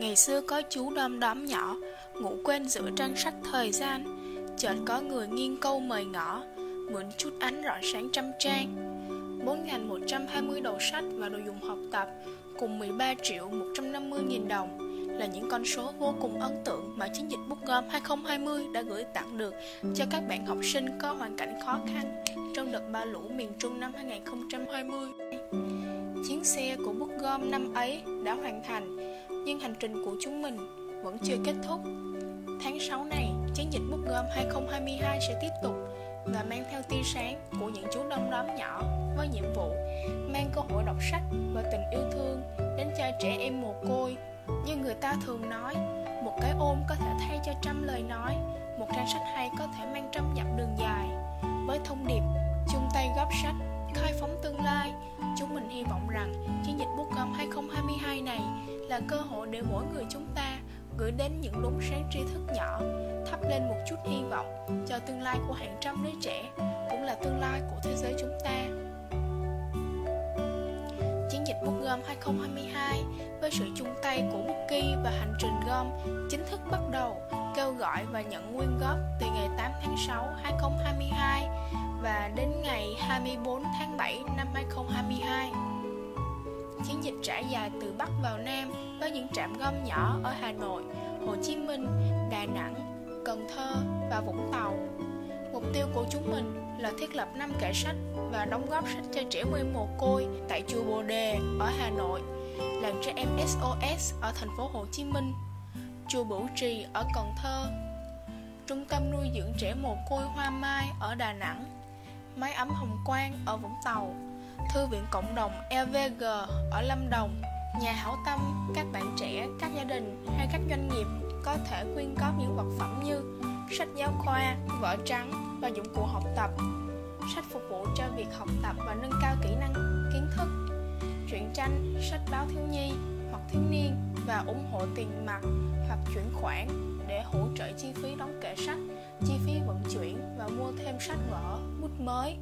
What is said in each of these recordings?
Ngày xưa có chú đom đóm nhỏ, Ngủ quên giữa trang sách thời gian. Chợt có người nghiêng câu mời ngõ Mượn chút ánh rọi sáng trăm trang. 4.120 đầu sách và đồ dùng học tập Cùng 13 triệu 150 nghìn đồng Là những con số vô cùng ấn tượng Mà chiến dịch Bút Gom 2020 đã gửi tặng được Cho các bạn học sinh có hoàn cảnh khó khăn Trong đợt ba lũ miền Trung năm 2020 Chuyến xe của Bút Gom năm ấy đã hoàn thành nhưng hành trình của chúng mình vẫn chưa kết thúc Tháng 6 này, chiến dịch bút gom 2022 sẽ tiếp tục và mang theo tia sáng của những chú đông đóm nhỏ với nhiệm vụ mang cơ hội đọc sách và tình yêu thương đến cho trẻ em mồ côi. Như người ta thường nói, một cái ôm có thể thay cho trăm lời nói, một trang sách hay có thể mang trăm dặm đường dài. Với thông điệp chung tay góp sách, khai phóng tương lai, chúng mình hy vọng rằng chiến dịch bút gom 2022 này là cơ hội để mỗi người chúng ta gửi đến những đốm sáng tri thức nhỏ, thắp lên một chút hy vọng cho tương lai của hàng trăm đứa trẻ cũng là tương lai của thế giới chúng ta. Chiến dịch bút gom 2022 với sự chung tay của Bookie và hành trình gom chính thức bắt đầu, kêu gọi và nhận quyên góp từ ngày 8 tháng 6 2022 và đến ngày 24 tháng 7 năm 2022 chiến dịch trải dài từ Bắc vào Nam với những trạm gom nhỏ ở Hà Nội, Hồ Chí Minh, Đà Nẵng, Cần Thơ và Vũng Tàu. Mục tiêu của chúng mình là thiết lập 5 kệ sách và đóng góp sách cho trẻ mê mồ côi tại chùa Bồ Đề ở Hà Nội, làng trẻ em SOS ở thành phố Hồ Chí Minh, chùa Bửu Trì ở Cần Thơ, trung tâm nuôi dưỡng trẻ mồ côi Hoa Mai ở Đà Nẵng, máy ấm Hồng Quang ở Vũng Tàu, Thư viện Cộng đồng LVG ở Lâm Đồng Nhà hảo tâm, các bạn trẻ, các gia đình hay các doanh nghiệp có thể quyên góp những vật phẩm như sách giáo khoa, vở trắng và dụng cụ học tập sách phục vụ cho việc học tập và nâng cao kỹ năng kiến thức truyện tranh, sách báo thiếu nhi hoặc thiếu niên và ủng hộ tiền mặt hoặc chuyển khoản để hỗ trợ chi phí đóng kệ sách, chi phí vận chuyển và mua thêm sách vở, bút mới.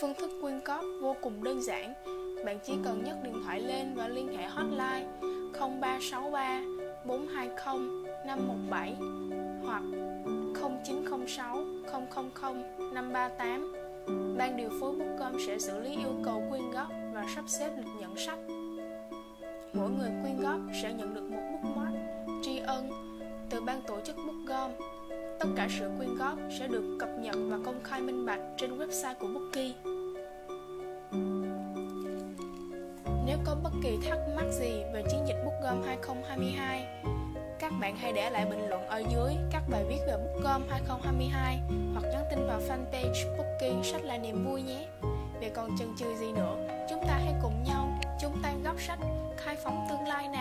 Phương thức quyên góp vô cùng đơn giản. Bạn chỉ cần nhấc điện thoại lên và liên hệ hotline 0363 420 517 hoặc 0906 000 538. Ban điều phối Bookcom sẽ xử lý yêu cầu quyên góp và sắp xếp lịch nhận sách. Mỗi người quyên góp sẽ nhận được một bookmark tri ân từ ban tổ chức Bookcom Tất cả sự quyên góp sẽ được cập nhật và công khai minh bạch trên website của Bookie. Nếu có bất kỳ thắc mắc gì về chiến dịch Bookgom 2022, các bạn hãy để lại bình luận ở dưới các bài viết về Bookgom 2022 hoặc nhắn tin vào fanpage Booking sách là niềm vui nhé. Vậy còn chần chừ gì nữa, chúng ta hãy cùng nhau chung tay góp sách khai phóng tương lai này.